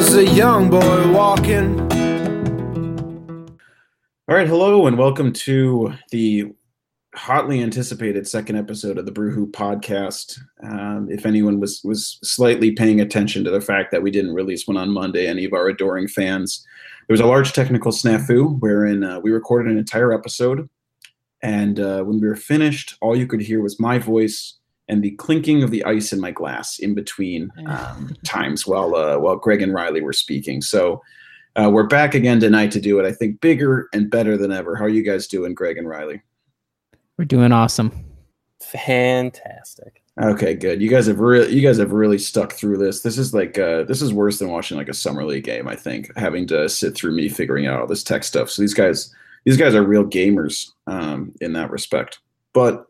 was a young boy walking. All right, hello and welcome to the hotly anticipated second episode of the Brew Hoop podcast. Um, if anyone was was slightly paying attention to the fact that we didn't release one on Monday, any of our adoring fans, there was a large technical snafu wherein uh, we recorded an entire episode, and uh, when we were finished, all you could hear was my voice and the clinking of the ice in my glass in between um, times while uh, while Greg and Riley were speaking. So. Uh, we're back again tonight to do it. I think bigger and better than ever. How are you guys doing, Greg and Riley? We're doing awesome. Fantastic. Okay, good. You guys have really you guys have really stuck through this. This is like uh this is worse than watching like a summer league game, I think, having to sit through me figuring out all this tech stuff. So these guys these guys are real gamers um in that respect. But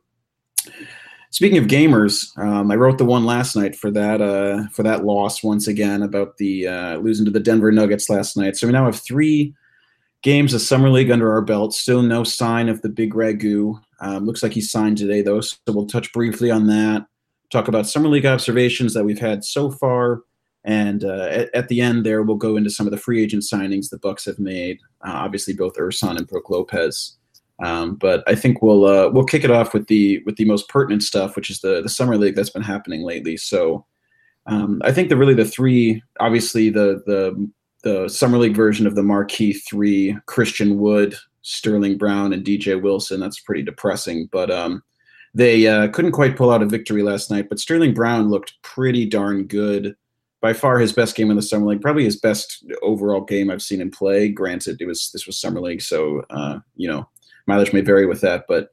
speaking of gamers, um, I wrote the one last night for that uh for that loss once again about the uh losing to the Denver Nuggets last night. So we now have three games of summer league under our belt. Still no sign of the big ragu. Um, looks like he signed today, though, so we'll touch briefly on that. Talk about summer league observations that we've had so far, and uh, at, at, the end there, we'll go into some of the free agent signings the Bucks have made. Uh, obviously, both Ersan and Brook Lopez. Um, but I think we'll uh, we'll kick it off with the with the most pertinent stuff, which is the the summer league that's been happening lately. So um, I think the really the three, obviously the the the summer league version of the marquee three: Christian Wood, Sterling Brown and DJ Wilson. That's pretty depressing. But um, they uh, couldn't quite pull out a victory last night. But Sterling Brown looked pretty darn good. By far his best game in the summer league, probably his best overall game I've seen him play. Granted, it was this was summer league, so uh, you know mileage may vary with that. But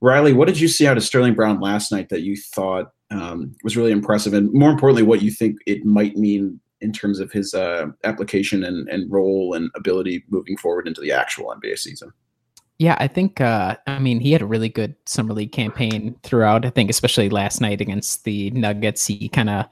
Riley, what did you see out of Sterling Brown last night that you thought um, was really impressive, and more importantly, what you think it might mean in terms of his uh, application and, and role and ability moving forward into the actual NBA season. Yeah, I think, uh, I mean, he had a really good summer league campaign throughout. I think, especially last night against the Nuggets, he kind of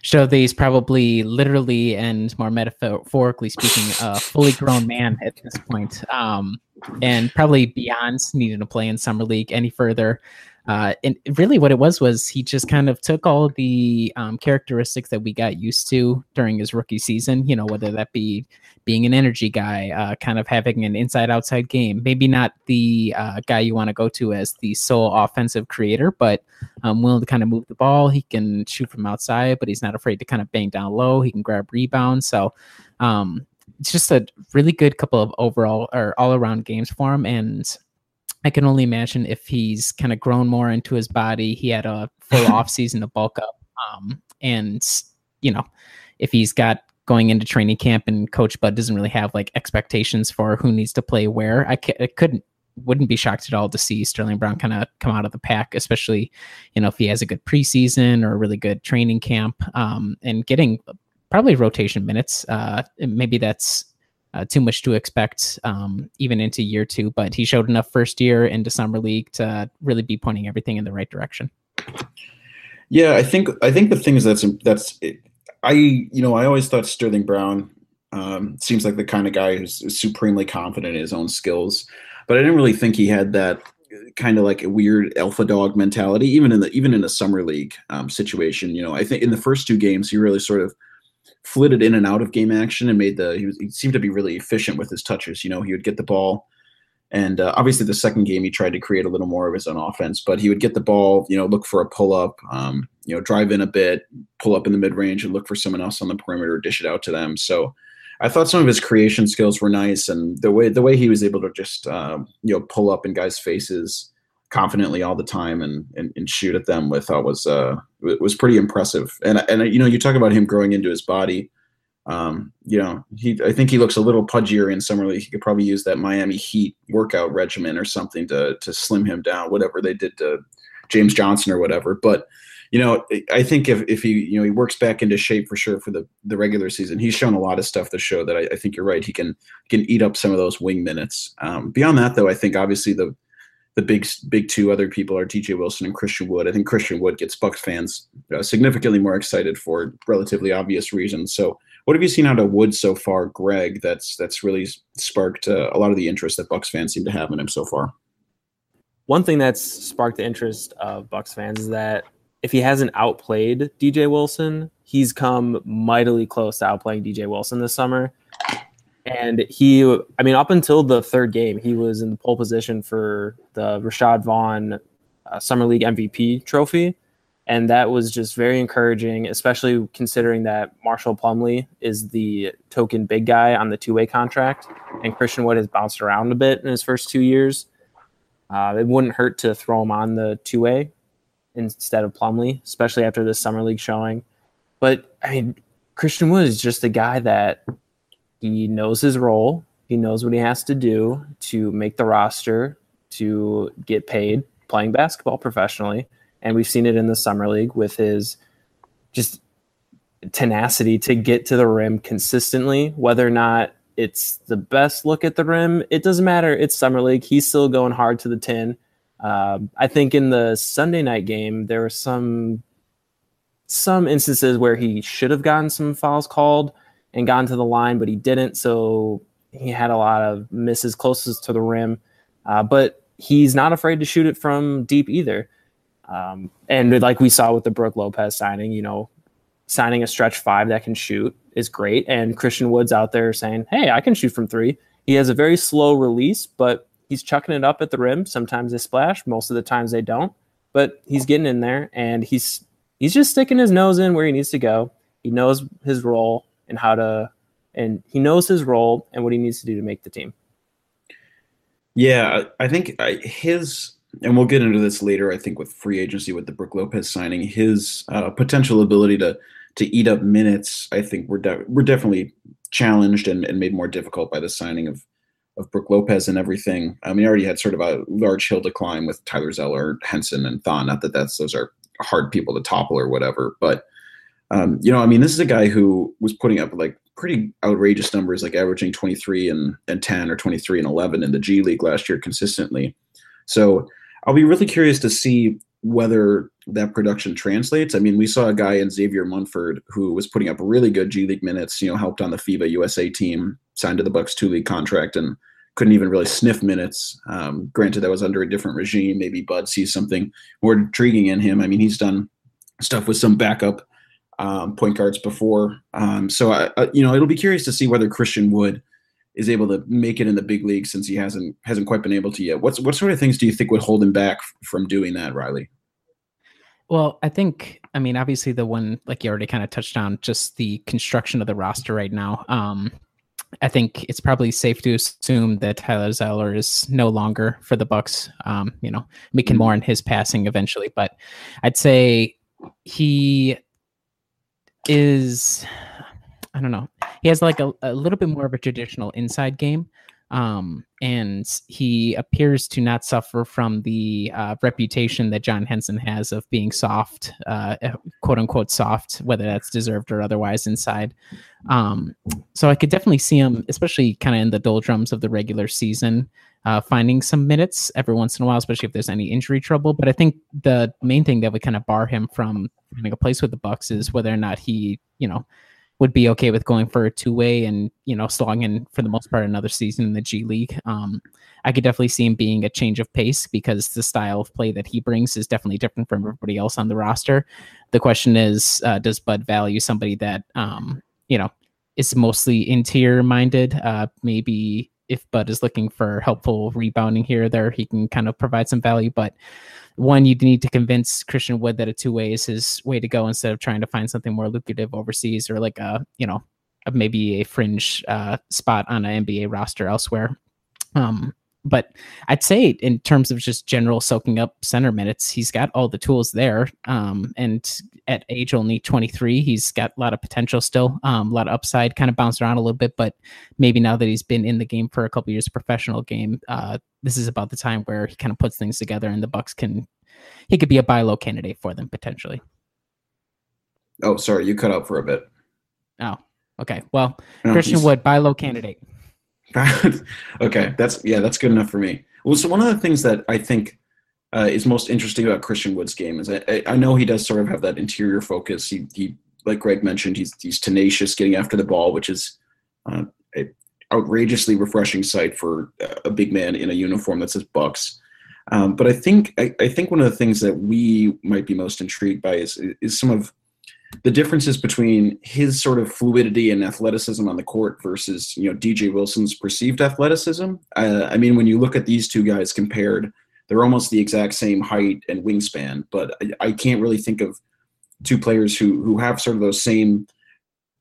showed that he's probably literally and more metaphorically speaking, a fully grown man at this point, um, and probably beyond needing to play in summer league any further. Uh, and really, what it was was he just kind of took all the um, characteristics that we got used to during his rookie season. You know, whether that be being an energy guy, uh, kind of having an inside-outside game. Maybe not the uh, guy you want to go to as the sole offensive creator, but um, willing to kind of move the ball. He can shoot from outside, but he's not afraid to kind of bang down low. He can grab rebounds. So. Um, it's just a really good couple of overall or all around games for him. And I can only imagine if he's kind of grown more into his body. He had a full off season to bulk up, um, and you know, if he's got going into training camp and Coach Bud doesn't really have like expectations for who needs to play where, I, I couldn't wouldn't be shocked at all to see Sterling Brown kind of come out of the pack, especially you know if he has a good preseason or a really good training camp, um, and getting probably rotation minutes. Uh, maybe that's uh, too much to expect um, even into year two, but he showed enough first year into summer league to really be pointing everything in the right direction. Yeah, I think I think the thing is that's that's I you know I always thought Sterling Brown um, seems like the kind of guy who's supremely confident in his own skills, but I didn't really think he had that kind of like a weird alpha dog mentality even in the even in a summer league um, situation. You know, I think in the first two games he really sort of flitted in and out of game action and made the he, was, he seemed to be really efficient with his touches. You know, he would get the ball, and uh, obviously the second game he tried to create a little more of his own offense, but he would get the ball, you know, look for a pull up, um, you know drive in a bit, pull up in the mid range, and look for someone else on the perimeter, dish it out to them. So I thought some of his creation skills were nice, and the way the way he was able to just um, you know pull up in guys' faces confidently all the time and and, and shoot at them with uh, was uh was pretty impressive. And and you know you talk about him growing into his body. Um, you know, he I think he looks a little pudgier in summer league. He could probably use that Miami Heat workout regimen or something to to slim him down, whatever they did to James Johnson or whatever. But you know, I think if if he you know he works back into shape for sure for the the regular season, he's shown a lot of stuff to show that I, I think you're right. He can can eat up some of those wing minutes. Um, beyond that, though, I think obviously the the big big two other people are DJ Wilson and Christian Wood. I think Christian Wood gets Bucks fans uh, significantly more excited for relatively obvious reasons. So what have you seen out of Wood so far, Greg? That's that's really sparked uh, a lot of the interest that Bucks fans seem to have in him so far. One thing that's sparked the interest of Bucks fans is that if he hasn't outplayed DJ Wilson, he's come mightily close to outplaying DJ Wilson this summer. And he, I mean, up until the third game, he was in the pole position for the Rashad Vaughn uh, Summer League MVP trophy and that was just very encouraging, especially considering that Marshall Plumlee is the token big guy on the two-way contract, and Christian Wood has bounced around a bit in his first two years. Uh, it wouldn't hurt to throw him on the two-way instead of Plumlee, especially after this summer league showing. But I mean, Christian Wood is just a guy that he knows his role. He knows what he has to do to make the roster, to get paid playing basketball professionally. And we've seen it in the summer league with his just tenacity to get to the rim consistently. Whether or not it's the best look at the rim it doesn't matter. It's summer league. He's still going hard to the 10 um, i think in the sunday night game there were some some instances where he should have gotten some fouls called and gotten to the line but he didn't so he had a lot of misses closest to the rim uh, but he's not afraid to shoot it from deep either um, and like we saw with the Brook Lopez signing, you know, signing a stretch five that can shoot is great. And Christian Wood's out there saying, hey, I can shoot from three. He has a very slow release, but he's chucking it up at the rim. Sometimes they splash, most of the times they don't. But he's getting in there and he's he's just sticking his nose in where he needs to go. He knows his role and how to and he knows his role and what he needs to do to make the team. Yeah, I think his and we'll get into this later. I think with free agency with the Brook Lopez signing, his uh, potential ability to to eat up minutes, I think we're de- we're definitely challenged and, and made more difficult by the signing of of Brook Lopez and everything. I mean, he already had sort of a large hill to climb with Tyler Zeller, Henson, and Thon. Not that that's those are hard people to topple or whatever, but um, you know, I mean, this is a guy who was putting up like pretty outrageous numbers, like averaging 23 and, and 10 or 23 and 11 in the G League last year consistently. So I'll be really curious to see whether that production translates. I mean, we saw a guy in Xavier Munford who was putting up really good G League minutes, you know, helped on the FIBA USA team, signed to the Bucks two league contract, and couldn't even really sniff minutes. Um, granted, that was under a different regime. Maybe Bud sees something more intriguing in him. I mean, he's done stuff with some backup um, point guards before. Um, so, I, I, you know, it'll be curious to see whether Christian Wood – is able to make it in the big league since he hasn't hasn't quite been able to yet. What's what sort of things do you think would hold him back from doing that, Riley? Well, I think I mean obviously the one like you already kind of touched on just the construction of the roster right now. Um I think it's probably safe to assume that Tyler Zeller is no longer for the Bucks. Um, you know, we can more in his passing eventually, but I'd say he is I don't know. He has like a, a little bit more of a traditional inside game. Um, and he appears to not suffer from the uh, reputation that John Henson has of being soft, uh, quote unquote soft, whether that's deserved or otherwise inside. Um, so I could definitely see him, especially kind of in the doldrums of the regular season, uh, finding some minutes every once in a while, especially if there's any injury trouble. But I think the main thing that would kind of bar him from finding a place with the Bucks is whether or not he, you know, would be okay with going for a two way and you know slogging for the most part another season in the G League. Um, I could definitely see him being a change of pace because the style of play that he brings is definitely different from everybody else on the roster. The question is, uh, does Bud value somebody that um, you know is mostly interior minded? Uh, maybe if Bud is looking for helpful rebounding here or there, he can kind of provide some value, but one, you'd need to convince Christian Wood that a two way is his way to go instead of trying to find something more lucrative overseas or like a, you know, maybe a fringe uh, spot on an NBA roster elsewhere. Um, but I'd say in terms of just general soaking up center minutes, he's got all the tools there. Um, and at age only 23, he's got a lot of potential still, um, a lot of upside, kind of bounced around a little bit. But maybe now that he's been in the game for a couple years, professional game, uh, this is about the time where he kind of puts things together, and the Bucks can he could be a buy low candidate for them potentially. Oh, sorry, you cut out for a bit. Oh, okay. Well, no, Christian Wood, buy low candidate. okay, that's yeah, that's good enough for me. Well, so one of the things that I think uh, is most interesting about Christian Wood's game is I, I know he does sort of have that interior focus. He, he like Greg mentioned, he's he's tenacious getting after the ball, which is uh, outrageously refreshing sight for a big man in a uniform that says Bucks. Um, but I think I, I, think one of the things that we might be most intrigued by is is some of the differences between his sort of fluidity and athleticism on the court versus you know DJ Wilson's perceived athleticism. Uh, I mean, when you look at these two guys compared, they're almost the exact same height and wingspan, but I, I can't really think of two players who who have sort of those same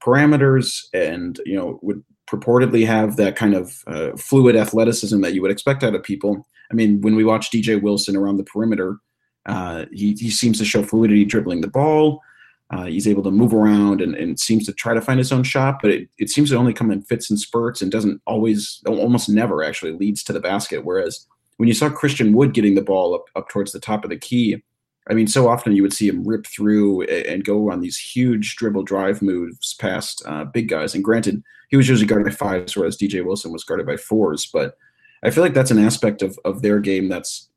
parameters and you know would purportedly have that kind of uh, fluid athleticism that you would expect out of people. I mean, when we watch DJ Wilson around the perimeter, uh, he, he seems to show fluidity dribbling the ball. Uh, he's able to move around and, and seems to try to find his own shot, but it, it seems to only come in fits and spurts and doesn't always, almost never actually leads to the basket. Whereas when you saw Christian Wood getting the ball up, up towards the top of the key, I mean, so often you would see him rip through and go on these huge dribble drive moves past uh, big guys. And granted, he was usually guarded by fives, whereas DJ Wilson was guarded by fours. But I feel like that's an aspect of, of their game that's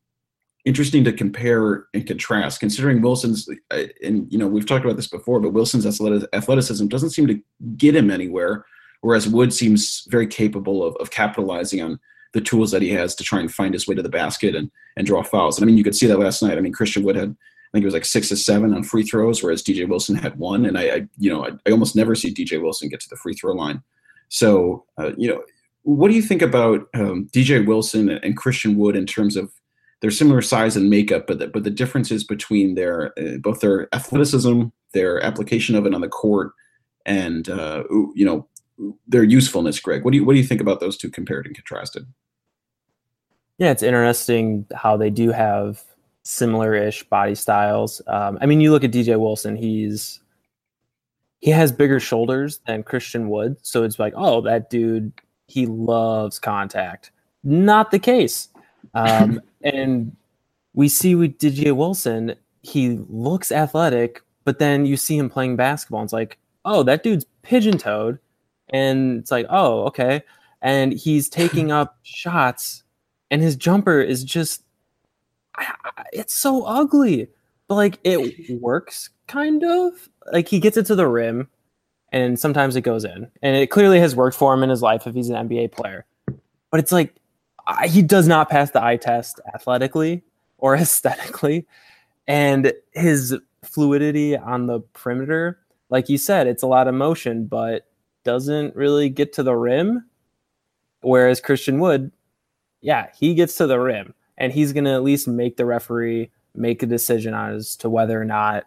interesting to compare and contrast, considering Wilson's, uh, and you know, we've talked about this before, but Wilson's athleticism doesn't seem to get him anywhere, whereas Wood seems very capable of, of capitalizing on the tools that he has to try and find his way to the basket and, and draw fouls. And I mean, you could see that last night. I mean, Christian Wood had, I think it was like six to seven on free throws, whereas DJ Wilson had one. And I, I you know, I, I, almost never see DJ Wilson get to the free throw line. So, uh, you know, what do you think about um, DJ Wilson and Christian Wood in terms of they're similar size and makeup, but the, but the differences between their uh, both their athleticism, their application of it on the court, and uh, you know their usefulness. Greg, what do you what do you think about those two compared and contrasted? Yeah, it's interesting how they do have similar-ish body styles. Um, I mean, you look at DJ Wilson; he's he has bigger shoulders than Christian Wood, so it's like, oh, that dude, he loves contact. Not the case. Um, and we see with DJ Wilson, he looks athletic, but then you see him playing basketball. And it's like, oh, that dude's pigeon toed. And it's like, oh, okay. And he's taking up shots, and his jumper is just, it's so ugly. But like, it works kind of. Like, he gets it to the rim, and sometimes it goes in. And it clearly has worked for him in his life if he's an NBA player. But it's like, I, he does not pass the eye test athletically or aesthetically, and his fluidity on the perimeter, like you said, it's a lot of motion, but doesn't really get to the rim. Whereas Christian Wood, yeah, he gets to the rim, and he's gonna at least make the referee make a decision as to whether or not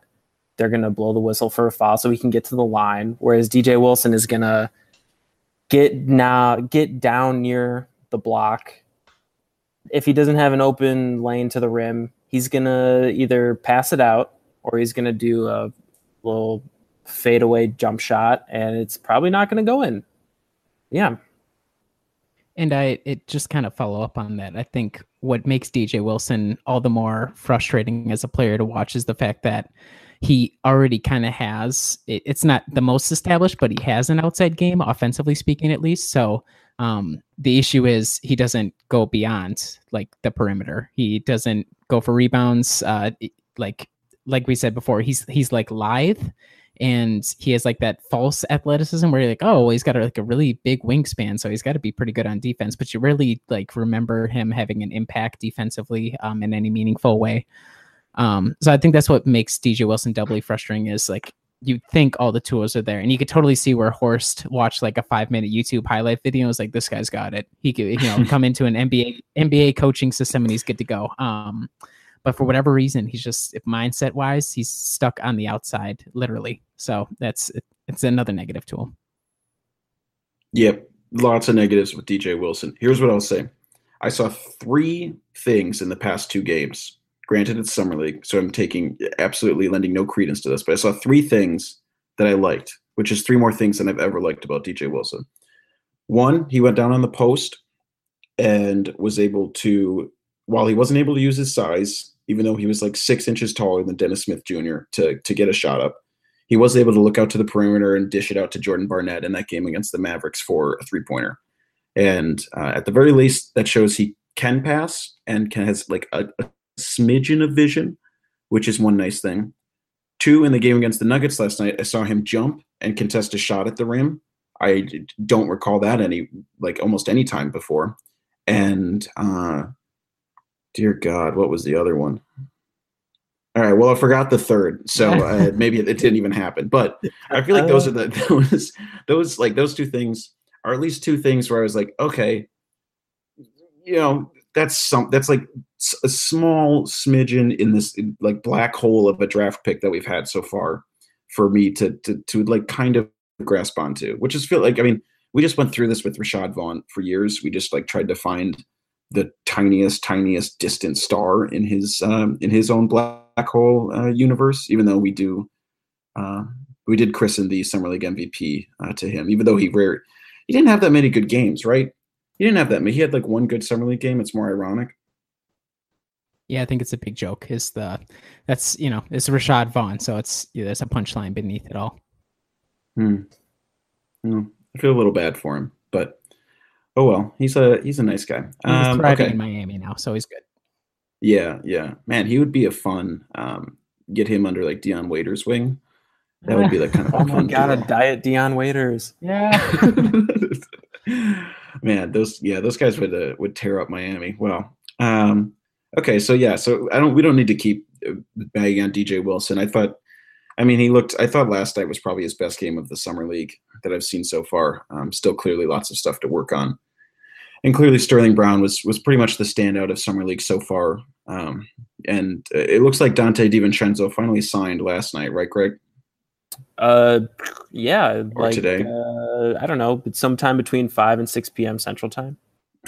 they're gonna blow the whistle for a foul, so he can get to the line. Whereas DJ Wilson is gonna get now get down near the block if he doesn't have an open lane to the rim, he's gonna either pass it out or he's gonna do a little fadeaway jump shot, and it's probably not gonna go in. Yeah. And I it just kind of follow up on that. I think what makes DJ Wilson all the more frustrating as a player to watch is the fact that he already kind of has it, it's not the most established, but he has an outside game, offensively speaking, at least. So um, the issue is he doesn't go beyond like the perimeter. He doesn't go for rebounds. Uh, like like we said before, he's he's like lithe, and he has like that false athleticism where you're like, oh, well, he's got a, like a really big wingspan, so he's got to be pretty good on defense. But you rarely like remember him having an impact defensively um, in any meaningful way. Um, so I think that's what makes DJ Wilson doubly frustrating is like you think all the tools are there and you could totally see where horst watched like a five minute youtube highlight video was like this guy's got it he could you know come into an nba nba coaching system and he's good to go um but for whatever reason, he's just if mindset wise, he's stuck on the outside, literally. So that's it's another negative to him. Yep, lots of negatives with DJ Wilson. Here's what I'll say: I saw three things in the past two games. Granted, it's summer league, so I'm taking absolutely lending no credence to this, but I saw three things that I liked, which is three more things than I've ever liked about DJ Wilson. One, he went down on the post and was able to, while he wasn't able to use his size, even though he was like six inches taller than Dennis Smith Jr. to to get a shot up, he was able to look out to the perimeter and dish it out to Jordan Barnett in that game against the Mavericks for a three pointer. And uh, at the very least, that shows he can pass and can has like a, a smidgen of vision, which is one nice thing. Two, in the game against the Nuggets last night, I saw him jump and contest a shot at the rim. I don't recall that any like almost any time before. And uh dear God, what was the other one? All right, well, I forgot the third, so uh, maybe it, didn't even happen. But I feel like those are the those those like those two things are at least two things where I was like, okay, you know, that's some that's like a small smidgen in this like black hole of a draft pick that we've had so far for me to to to like kind of grasp onto, which is feel like I mean we just went through this with Rashad Vaughn for years. We just like tried to find the tiniest, tiniest distant star in his um, in his own black hole uh, universe. Even though we do, uh, we did christen the summer league MVP uh, to him. Even though he rare, he didn't have that many good games, right? He didn't have that many. He had like one good summer league game. It's more ironic. Yeah, I think it's a big joke. Is the that's you know it's Rashad Vaughn, so it's yeah, there's a punchline beneath it all. Hmm. Hmm. I feel a little bad for him, oh well. He's a he's a nice guy. He's um, thriving okay. in Miami now, so he's good. Yeah, yeah, man, he would be a fun. Um, get him under like Dion Waiters' wing. That would be like kind of oh my god, a diet Dion Waiters. Yeah. man, those yeah, those guys would uh, would tear up Miami. Well, um, okay, so yeah, so I don't we don't need to keep uh, bagging on DJ Wilson. I thought, I mean, he looked. I thought last night was probably his best game of the summer league that I've seen so far. Um, still, clearly, lots of stuff to work on, and clearly Sterling Brown was was pretty much the standout of summer league so far. Um, and it looks like Donte DiVincenzo finally signed last night, right, Greg? Uh, yeah, or like today. Uh, I don't know, but sometime between five and six p.m. Central Time.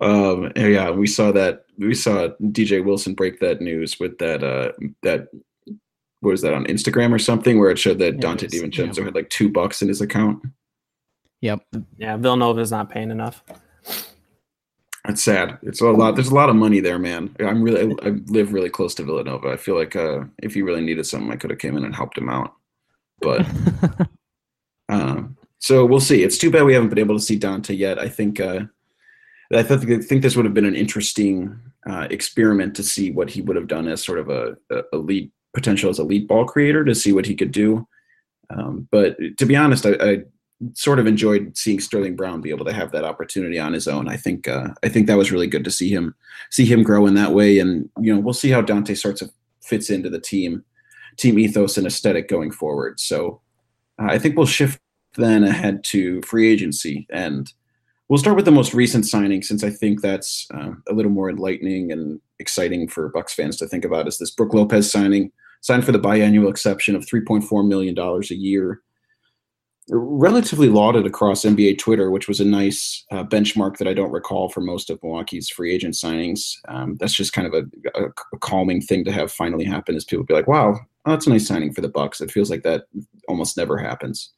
um, yeah, we saw that. We saw DJ Wilson break that news with that. Uh, that what was that on Instagram or something where it showed that yeah, Donte DiVincenzo yeah. had like two bucks in his account. Yep. Yeah, Villanova is not paying enough. It's sad. It's a lot. There's a lot of money there, man. I'm really. I live really close to Villanova. I feel like uh, if he really needed something, I could have came in and helped him out. But um, so we'll see. It's too bad we haven't been able to see Donte yet. I think. Uh, I think I think this would have been an interesting uh, experiment to see what he would have done as sort of a, a, a lead potential as a lead ball creator to see what he could do. Um, but to be honest, I, I sort of enjoyed seeing Sterling Brown be able to have that opportunity on his own. I think uh, I think that was really good to see him see him grow in that way, and you know we'll see how Donte sorts of fits into the team team ethos and aesthetic going forward. So uh, I think we'll shift then ahead to free agency, and we'll start with the most recent signing since I think that's uh, a little more enlightening and exciting for Bucks fans to think about. Is this Brook Lopez signing signed for the biannual exception of 3.4 million dollars a year? Relatively lauded across NBA Twitter, which was a nice uh, benchmark that I don't recall for most of Milwaukee's free agent signings. Um, that's just kind of a, a, calming thing to have finally happen. Is people be like, "Wow, that's a nice signing for the Bucks." It feels like that almost never happens.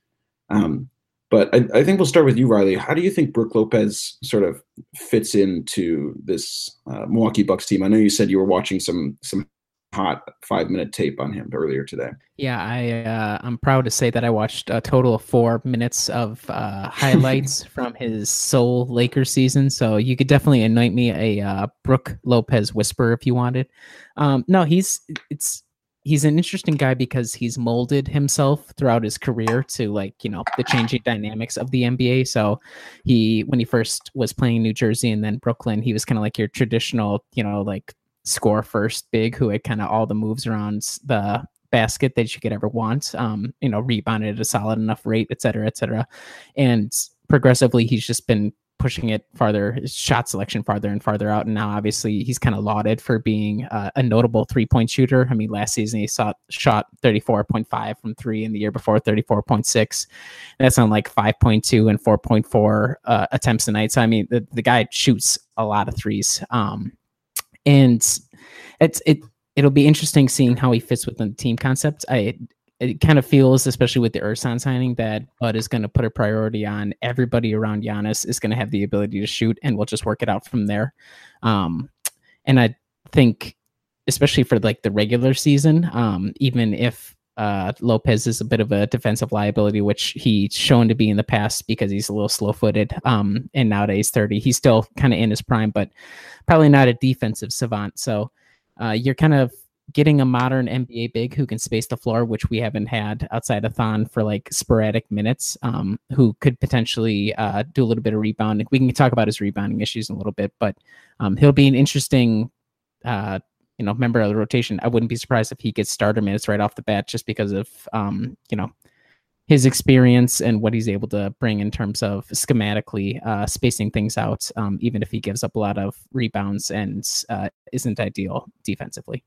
Um, but I, I, think we'll start with you, Riley. How do you think Brook Lopez sort of fits into this uh, Milwaukee Bucks team? I know you said you were watching some some hot five minute tape on him earlier today. Yeah, I uh, I'm proud to say that I watched a total of four minutes of uh, highlights from his sole Lakers season. So you could definitely anoint me a uh, Brook Lopez whisper if you wanted. Um, no, he's it's he's an interesting guy because he's molded himself throughout his career to like you know the changing dynamics of the NBA. So he when he first was playing New Jersey and then Brooklyn, he was kind of like your traditional you know like score first big who had kind of all the moves around the basket that you could ever want. Um, you know, rebounded at a solid enough rate, et cetera, et cetera. And progressively, he's just been pushing it farther, his shot selection farther and farther out. And now, obviously, he's kind of lauded for being uh, a notable three point shooter. I mean, last season he saw, shot 34.5 from three, and the year before 34.6. That's on like 5.2 and 4.4 uh, attempts a night. So, I mean, the, the guy shoots a lot of threes. Um, and it's, it, it'll be interesting seeing how he fits within the team concept. I it kind of feels, especially with the Ersan signing, that Bud is going to put a priority on everybody around Giannis is going to have the ability to shoot, and we'll just work it out from there. Um, and I think, especially for like the regular season, um, even if uh, Lopez is a bit of a defensive liability, which he's shown to be in the past because he's a little slow footed. Um, and nowadays 30, he's still kind of in his prime, but probably not a defensive savant. So uh, you're kind of getting a modern NBA big who can space the floor, which we haven't had outside of Thon for like sporadic minutes, um, who could potentially uh, do a little bit of rebounding. We can talk about his rebounding issues in a little bit, but um, he'll be an interesting, uh, you know, member of the rotation. I wouldn't be surprised if he gets starter minutes right off the bat, just because of, um, you know, his experience and what he's able to bring in terms of schematically uh, spacing things out, um, even if he gives up a lot of rebounds and uh, isn't ideal defensively.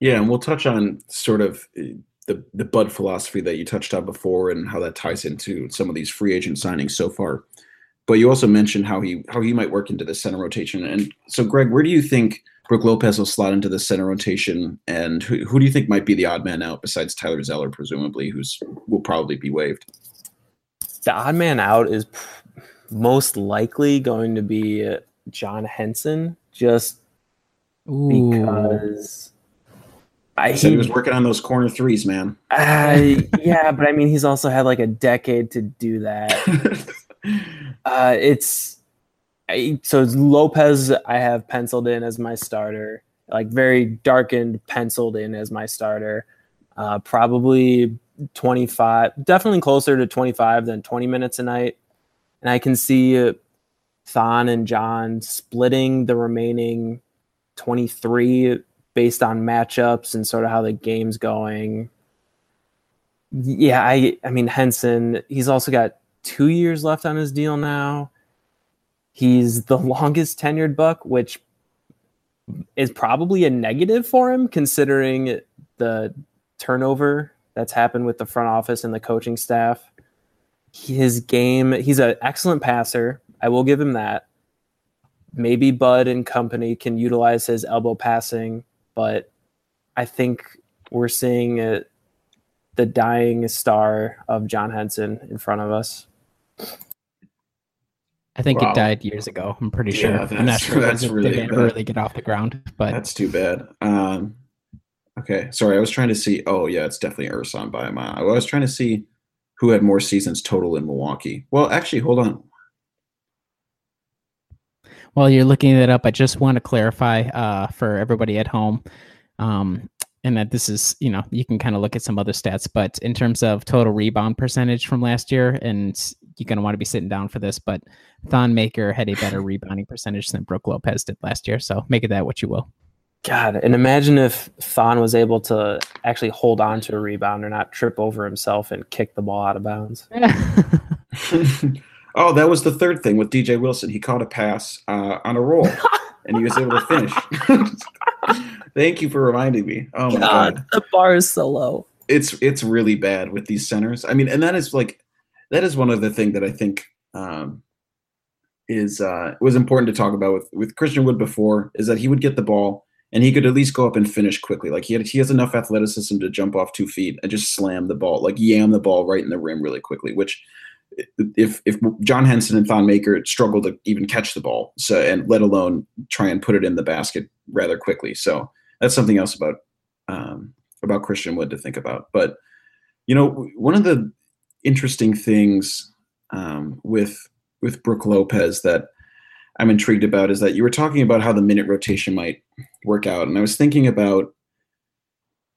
Yeah, and we'll touch on sort of eh, the the Bud philosophy that you touched on before and how that ties into some of these free agent signings so far. But you also mentioned how he how he might work into the center rotation. And so, Greg, where do you think Brook Lopez will slot into the center rotation? And who, who do you think might be the odd man out besides Tyler Zeller, presumably, who's will probably be waived? The odd man out is most likely going to be John Henson, just Ooh. because I said he was working on those corner threes, man. Uh, yeah, but I mean, he's also had like a decade to do that. uh, it's I, so Lopez. I have penciled in as my starter, like very darkened, penciled in as my starter. Uh, probably 25, definitely closer to 25 than 20 minutes a night. And I can see Thon and John splitting the remaining 23 based on matchups and sort of how the game's going. Yeah, I I mean Henson, he's also got 2 years left on his deal now. He's the longest tenured buck, which is probably a negative for him considering the turnover that's happened with the front office and the coaching staff. His game, he's an excellent passer. I will give him that. Maybe Bud and company can utilize his elbow passing but I think we're seeing the dying star of John Henson in front of us. I think wow. it died years ago. I'm pretty sure. Yeah, I'm not sure that's really didn't really get off the ground, but that's too bad. Um, okay, sorry. I was trying to see. Oh yeah, it's definitely Ersan by a mile. I was trying to see who had more seasons total in Milwaukee. Well, actually, hold on while you're looking that up, I just want to clarify uh, for everybody at home. Um, and that this is, you know, you can kind of look at some other stats, but in terms of total rebound percentage from last year, and you're going to want to be sitting down for this, but Thon Maker had a better rebounding percentage than Brook Lopez did last year. So make it that what you will. God, and imagine if Thon was able to actually hold on to a rebound or not trip over himself and kick the ball out of bounds. Oh, that was the third thing with DJ Wilson. He caught a pass uh, on a roll, and he was able to finish. Thank you for reminding me. Oh my god, god, the bar is so low. It's it's really bad with these centers. I mean, and that is like that is one of the things that I think um, is uh, was important to talk about with with Christian Wood before is that he would get the ball and he could at least go up and finish quickly. Like he had, he has enough athleticism to jump off two feet and just slam the ball, like yam the ball right in the rim really quickly, which if if John Henson and Thon Maker struggle to even catch the ball, so and let alone try and put it in the basket rather quickly. So that's something else about um, about Christian Wood to think about. But you know, one of the interesting things um, with with Brook Lopez that I'm intrigued about is that you were talking about how the minute rotation might work out, and I was thinking about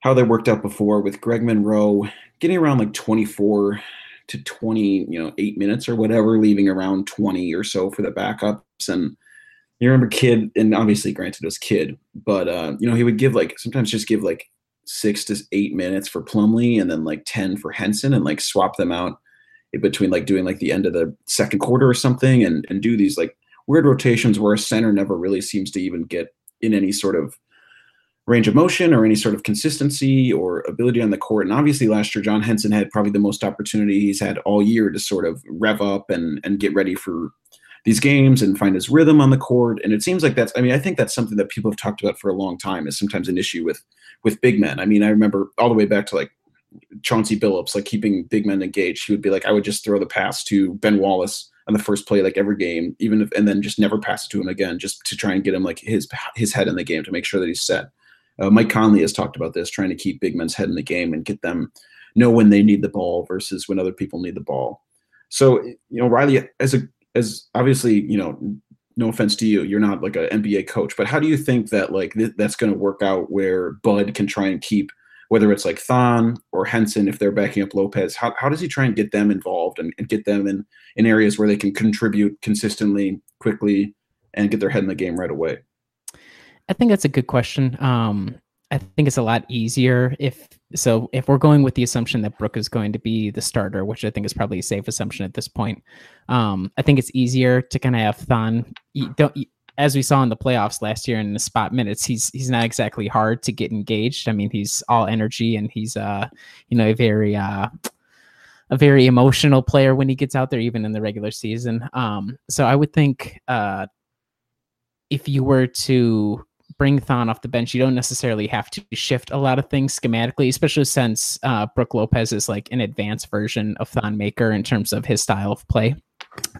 how they worked out before with Greg Monroe getting around like 24 to 20, you know, eight minutes or whatever, leaving around 20 or so for the backups. And you remember Kidd, and obviously, granted, it was Kidd, but, uh, you know, he would give like sometimes just give like six to eight minutes for Plumlee and then like 10 for Henson and like swap them out between like doing like the end of the second quarter or something and and do these like weird rotations where a center never really seems to even get in any sort of range of motion or any sort of consistency or ability on the court. And obviously last year John Henson had probably the most opportunity he's had all year to sort of rev up and and get ready for these games and find his rhythm on the court. And it seems like that's I mean, I think that's something that people have talked about for a long time is sometimes an issue with with big men. I mean, I remember all the way back to like Chauncey Billups, like keeping big men engaged. He would be like, I would just throw the pass to Ben Wallace on the first play, like every game, even if, and then just never pass it to him again, just to try and get him like his his head in the game to make sure that he's set. Uh, Mike Conley has talked about this, trying to keep big men's head in the game and get them know when they need the ball versus when other people need the ball. So you know, Riley, as a as obviously you know, no offense to you, you're not like an NBA coach, but how do you think that like th- that's going to work out where Bud can try and keep whether it's like Thon or Henson, if they're backing up Lopez, how, how does he try and get them involved and, and get them in, in areas where they can contribute consistently, quickly, and get their head in the game right away? I think that's a good question. Um, I think it's a lot easier if so. If we're going with the assumption that Brook is going to be the starter, which I think is probably a safe assumption at this point, um, I think it's easier to kind of have Thon. Don't as we saw in the playoffs last year in the spot minutes, he's he's not exactly hard to get engaged. I mean, he's all energy and he's uh you know a very uh a very emotional player when he gets out there, even in the regular season. Um, so I would think uh if you were to bring Thon off the bench, you don't necessarily have to shift a lot of things schematically, especially since uh, Brook Lopez is like an advanced version of Thon Maker in terms of his style of play.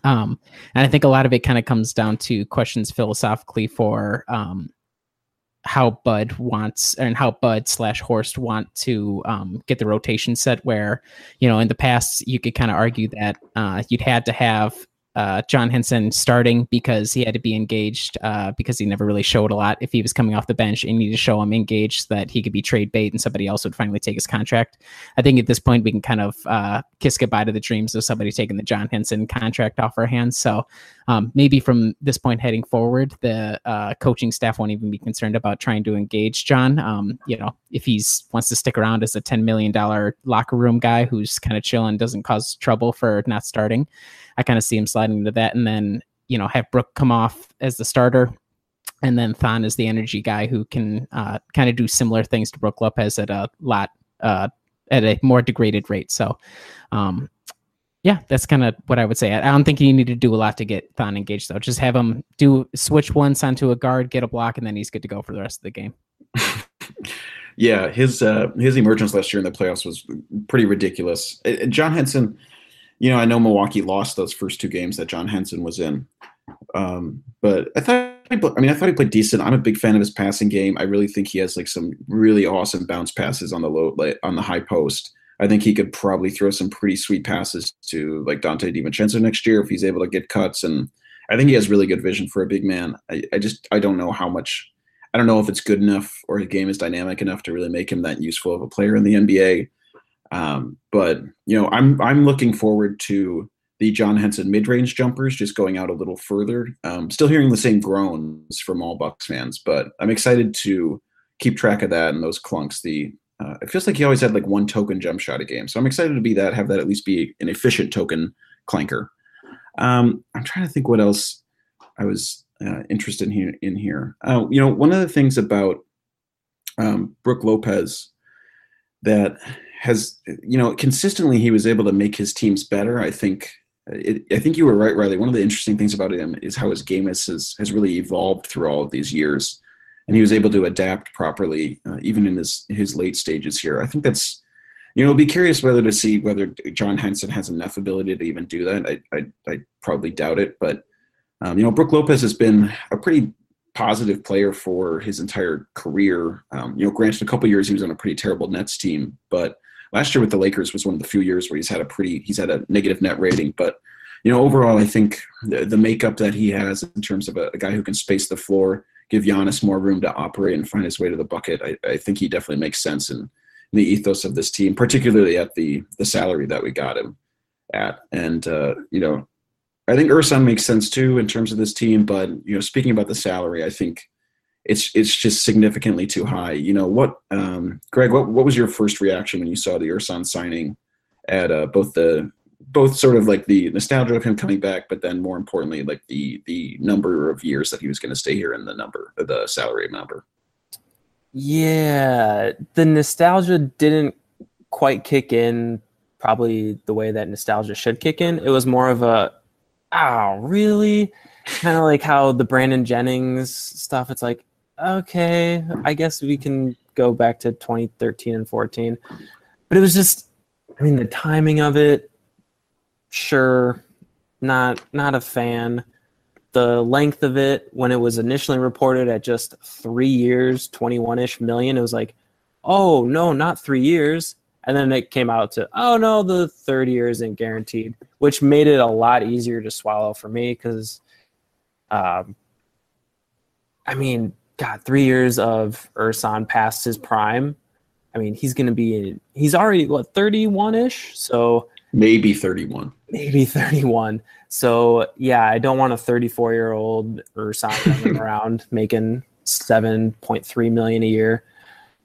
Um, and I think a lot of it kind of comes down to questions philosophically for um, how Bud wants and how Bud slash Horst want to um, get the rotation set. Where you know in the past you could kind of argue that uh, you'd had to have uh, John Henson starting because he had to be engaged uh, because he never really showed a lot if he was coming off the bench and you need to show him engaged so that he could be trade bait and somebody else would finally take his contract. I think at this point we can kind of uh, kiss goodbye to the dreams of somebody taking the John Henson contract off our hands. So um, maybe from this point heading forward, the uh, coaching staff won't even be concerned about trying to engage John. Um, you know, if he's wants to stick around as a ten million dollar locker room guy who's kind of chilling, doesn't cause trouble for not starting. I kind of see him sliding into that, and then you know have Brook come off as the starter, and then Thon is the energy guy who can uh, kind of do similar things to Brook Lopez at a lot uh, at a more degraded rate. So, um, yeah, that's kind of what I would say. I don't think you need to do a lot to get Thon engaged, though. Just have him do switch once onto a guard, get a block, and then he's good to go for the rest of the game. yeah, his uh, his emergence last year in the playoffs was pretty ridiculous. John Henson you know, I know Milwaukee lost those first two games that John Henson was in, um, but I thought, I mean, I thought he played decent. I'm a big fan of his passing game. I really think he has like some really awesome bounce passes on the low, like, on the high post. I think he could probably throw some pretty sweet passes to like Donte DiVincenzo next year if he's able to get cuts. And I think he has really good vision for a big man. I, I just I don't know how much I don't know if it's good enough or his game is dynamic enough to really make him that useful of a player in the NBA. Um, but you know, I'm I'm looking forward to the John Henson mid-range jumpers just going out a little further. Um, still hearing the same groans from all Bucks fans, but I'm excited to keep track of that and those clunks. The uh, it feels like he always had like one token jump shot a game, so I'm excited to be that have that at least be an efficient token clanker. Um, I'm trying to think what else I was uh, interested in here. In here, uh, you know, one of the things about um, Brook Lopez that has you know consistently he was able to make his teams better. I think it, I think you were right, Riley. One of the interesting things about him is how his game has has really evolved through all of these years, and he was able to adapt properly uh, even in his his late stages here. I think that's you know, be curious whether to see whether John Henson has enough ability to even do that. I I, I probably doubt it, but um, you know, Brook Lopez has been a pretty positive player for his entire career. Um, you know, granted, a couple years he was on a pretty terrible Nets team, but last year with the Lakers was one of the few years where he's had a pretty he's had a negative net rating. But you know, overall, I think the, the makeup that he has in terms of a, a, guy who can space the floor, give Giannis more room to operate and find his way to the bucket, I, I think he definitely makes sense in, in, the ethos of this team, particularly at the the salary that we got him at. And uh, you know, I think Ersan makes sense too in terms of this team. But you know, speaking about the salary, I think it's it's just significantly too high. You know what, um, Greg? What what was your first reaction when you saw the Ersan signing at uh, both the both sort of like the nostalgia of him coming back, but then more importantly, like the the number of years that he was going to stay here and the number, the salary number. Yeah, the nostalgia didn't quite kick in probably the way that nostalgia should kick in. It was more of a, oh, really? Kind of like how the Brandon Jennings stuff. It's like, okay, I guess we can go back to 2013 and 14. But it was just, I mean, the timing of it, sure, not not a fan. The length of it when it was initially reported at just three years, 21 ish million, it was like, oh no, not three years. And then it came out to, oh no, the third year isn't guaranteed, which made it a lot easier to swallow for me because, um, I mean, God, three years of Ersan past his prime. I mean, he's going to be, he's already, what, 31 ish? So maybe 31. Maybe 31. So yeah, I don't want a 34 year old Ersan running around making 7.3 million a year.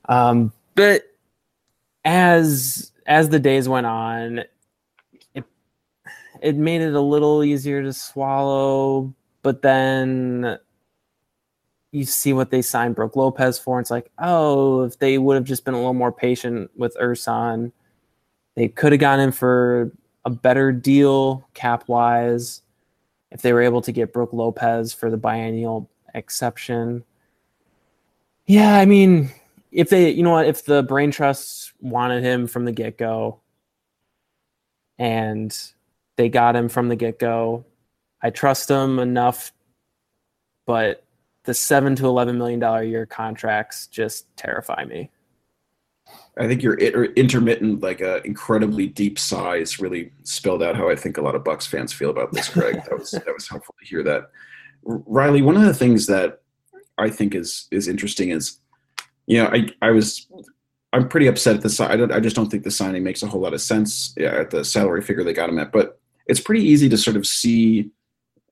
Um, but as as the days went on, it it made it a little easier to swallow. But then you see what they signed Brook Lopez for. And it's like, oh, if they would have just been a little more patient with Ersan, they could have gone in for a better deal cap wise. If they were able to get Brook Lopez for the biennial exception. Yeah, I mean, if they, you know what, if the brain trusts wanted him from the get go and they got him from the get go, I trust them enough, but the seven to eleven million dollar year contracts just terrify me. I think your intermittent, like uh, incredibly deep sighs, really spelled out how I think a lot of Bucks fans feel about this, Greg. that was that was helpful to hear that. Riley, one of the things that I think is is interesting is, you know, I I was I'm pretty upset at the. I don't I just don't think the signing makes a whole lot of sense yeah, at the salary figure they got him at. But it's pretty easy to sort of see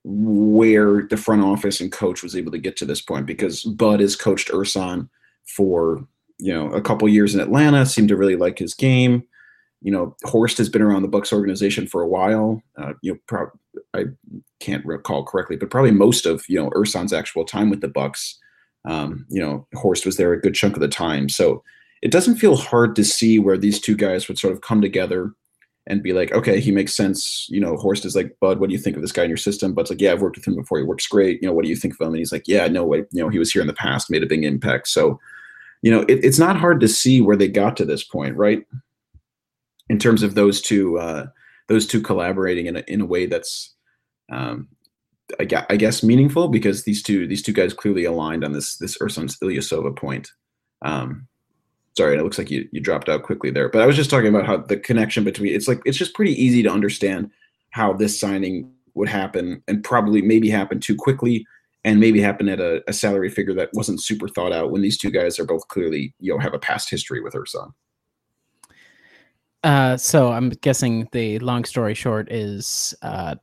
where the front office and coach was able to get to this point because Bud has coached Ersan for you know a couple years in Atlanta, seemed to really like his game. You know, Horst has been around the Bucks organization for a while. Uh, you know, pro- I can't recall correctly, but probably most of you know Ersan's actual time with the Bucks. Um, you know, Horst was there a good chunk of the time, so it doesn't feel hard to see where these two guys would sort of come together and be like, okay, he makes sense. You know, Horst is like, Bud, what do you think of this guy in your system? Bud's like, yeah, I've worked with him before. He works great. You know, what do you think of him? And he's like, yeah, no way. You know, he was here in the past, made a big impact. So, you know, it, it's not hard to see where they got to this point, right? In terms of those two, uh, those two collaborating in a, in a way that's, um, I, I guess meaningful because these two these two guys clearly aligned on this this Ersan Ilyasova point. Um, sorry it looks like you, you dropped out quickly there but i was just talking about how the connection between it's like it's just pretty easy to understand how this signing would happen and probably maybe happen too quickly and maybe happen at a, a salary figure that wasn't super thought out when these two guys are both clearly you know have a past history with Ersan. Uh, so I'm guessing the long story short is uh,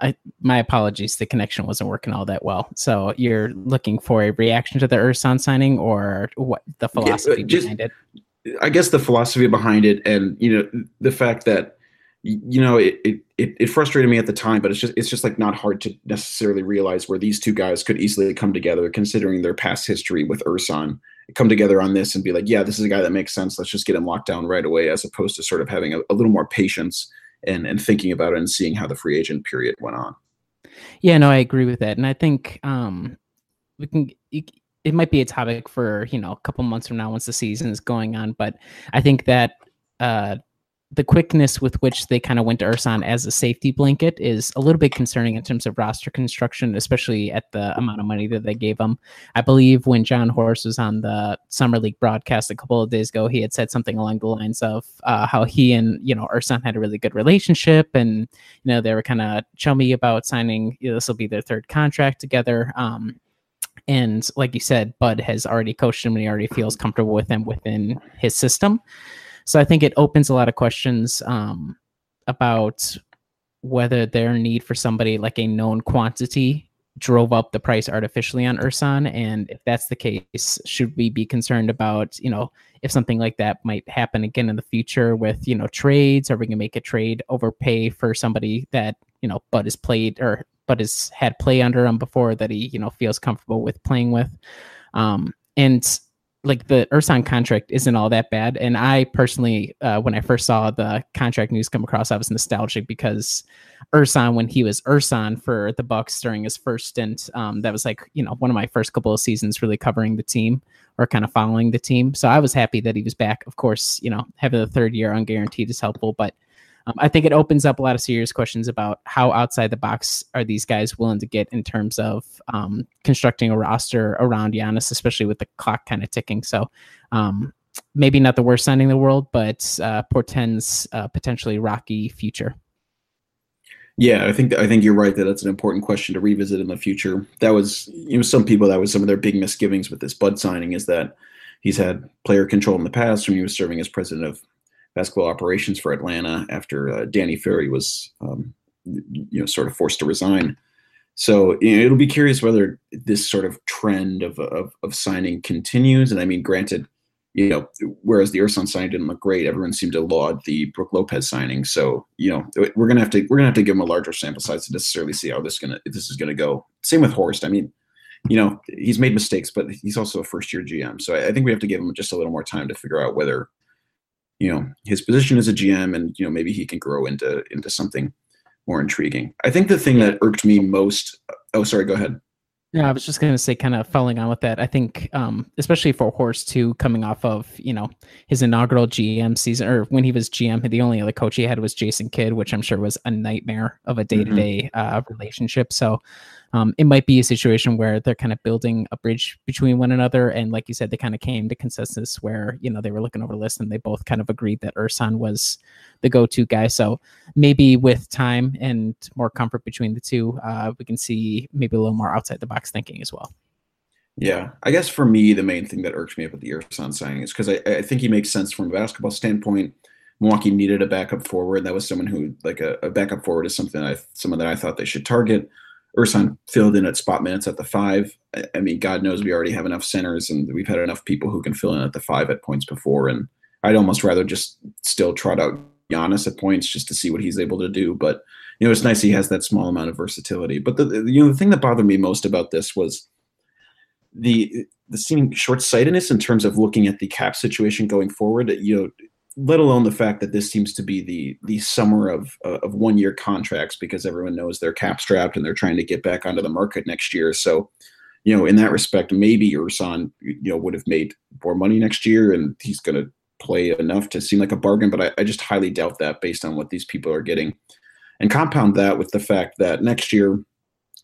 I my apologies, the connection wasn't working all that well. So you're looking for a reaction to the Ersan signing, or what the philosophy yeah, just, behind it? I guess the philosophy behind it, and you know the fact that you know it, it it frustrated me at the time, but it's just it's just like not hard to necessarily realize where these two guys could easily come together, considering their past history with Ersan. Come together on this and be like, yeah, this is a guy that makes sense. Let's just get him locked down right away, as opposed to sort of having a, a little more patience and and thinking about it and seeing how the free agent period went on. Yeah, no, I agree with that, and I think um, we can. It might be a topic for you know a couple months from now once the season is going on, but I think that uh, the quickness with which they kind of went to Ersan as a safety blanket is a little bit concerning in terms of roster construction, especially at the amount of money that they gave him. I believe when Jon Horst was on the Summer League broadcast a couple of days ago, he had said something along the lines of uh, how he and you know Ersan had a really good relationship, and you know they were kind of chummy about signing. You know, this will be their third contract together. Um, and like you said, Bud has already coached him and he already feels comfortable with him within his system. So I think it opens a lot of questions um, about whether their need for somebody like a known quantity drove up the price artificially on Ersan? And if that's the case, should we be concerned about, you know, if something like that might happen again in the future with, you know, trades? Are we gonna make a trade overpay for somebody that, you know, Bud has played or Bud has had play under him before that he, you know, feels comfortable with playing with? Um, and like the Ersan contract isn't all that bad. And I personally, uh, when I first saw the contract news come across, I was nostalgic because Ersan, when he was Ersan for the Bucks during his first stint, um, that was like you know one of my first couple of seasons really covering the team or kind of following the team. So I was happy that he was back. Of course, you know having the third year unguaranteed is helpful, but um, I think it opens up a lot of serious questions about how outside the box are these guys willing to get in terms of um, constructing a roster around Giannis, especially with the clock kind of ticking. So um, maybe not the worst signing in the world, but uh, portends potentially rocky future. Yeah, I think I think you're right that that's an important question to revisit in the future. That was you know some people that was some of their big misgivings with this Bud signing is that he's had player control in the past when he was serving as president of basketball operations for Atlanta after uh, Danny Ferry was, um, you know, sort of forced to resign. So you know, it'll be curious whether this sort of trend of, of, of signing continues. And I mean, granted, you know, whereas the Ersan signing didn't look great, everyone seemed to laud the Brook Lopez signing. So you know, we're gonna have to we're gonna have to give him a larger sample size to necessarily see how this gonna this is gonna go. Same with Horst. I mean, you know, he's made mistakes, but he's also a first year GM. So I, I think we have to give him just a little more time to figure out whether you know his position as a GM, and you know maybe he can grow into into something more intriguing. I think the thing that irked me most. Oh, sorry. Go ahead. Yeah, I was just going to say, kind of following on with that. I think, um, especially for Horst too, coming off of you know his inaugural GM season, or when he was GM, the only other coach he had was Jason Kidd, which I'm sure was a nightmare of a day to day uh relationship. So, um, it might be a situation where they're kind of building a bridge between one another. And like you said, they kind of came to consensus where, you know, they were looking over the list and they both kind of agreed that Ersan was the go to guy. So maybe with time and more comfort between the two, uh, we can see maybe a little more outside the box thinking as well. Yeah, I guess for me, the main thing that irks me about the Ersan signing is because I, I think he makes sense from a basketball standpoint. Milwaukee needed a backup forward. That was someone who, like a, a backup forward, is something I someone that I thought they should target. Ersan filled in at spot minutes at the five. I mean, God knows we already have enough centers, and we've had enough people who can fill in at the five at points before. And I'd almost rather just still trot out Giannis at points just to see what he's able to do. But you know, it's nice he has that small amount of versatility. But the you know the thing that bothered me most about this was the the seeming short sightedness in terms of looking at the cap situation going forward. You know, let alone the fact that this seems to be the the summer of uh, of one year contracts because everyone knows they're cap strapped and they're trying to get back onto the market next year. So, you know, in that respect, maybe Ersan, you know, would have made more money next year and he's going to play enough to seem like a bargain. But I, I just highly doubt that based on what these people are getting. And compound that with the fact that next year,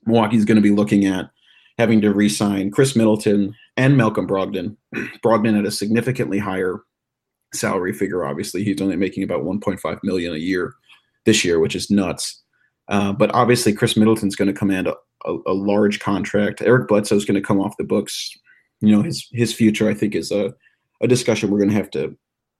Milwaukee's going to be looking at having to re-sign Khris Middleton and Malcolm Brogdon. Brogdon at a significantly higher salary figure. Obviously, he's only making about 1.5 million a year this year, which is nuts. Uh, but obviously, Khris Middleton's going to command a, a, a, large contract. Eric Bledsoe's going to come off the books. You know, his his future, I think, is a, a discussion we're going to have to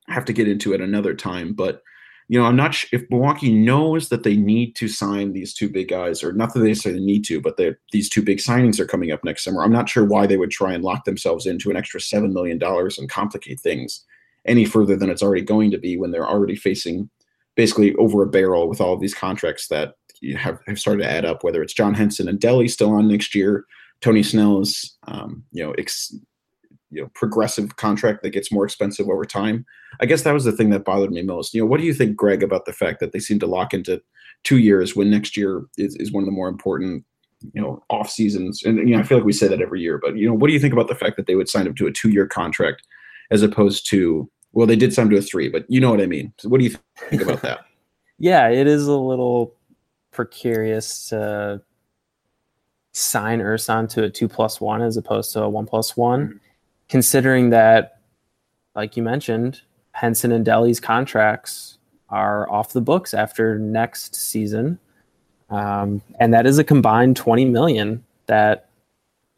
have to get into at another time. But you know, I'm not sure if Milwaukee knows that they need to sign these two big guys, or not that they say they need to, but these two big signings are coming up next summer. I'm not sure why they would try and lock themselves into an extra seven million dollars and complicate things any further than it's already going to be when they're already facing basically over a barrel with all of these contracts that have, have started to add up, whether it's John Henson and Delly still on next year, Tony Snell's, um, you know, ex, you know, progressive contract that gets more expensive over time. I guess that was the thing that bothered me most. You know, what do you think, Greg, about the fact that they seem to lock into two years when next year is, is one of the more important, you know, off seasons? And, you know, I feel like we say that every year, but, you know, what do you think about the fact that they would sign up to a two year contract as opposed to well, they did sign to a three, but you know what I mean. So what do you think about that? yeah, it is a little precarious to sign Ersan to a two plus one as opposed to a one plus one, mm-hmm. considering that, like you mentioned, Henson and Delly's contracts are off the books after next season. Um, and that is a combined 20 million that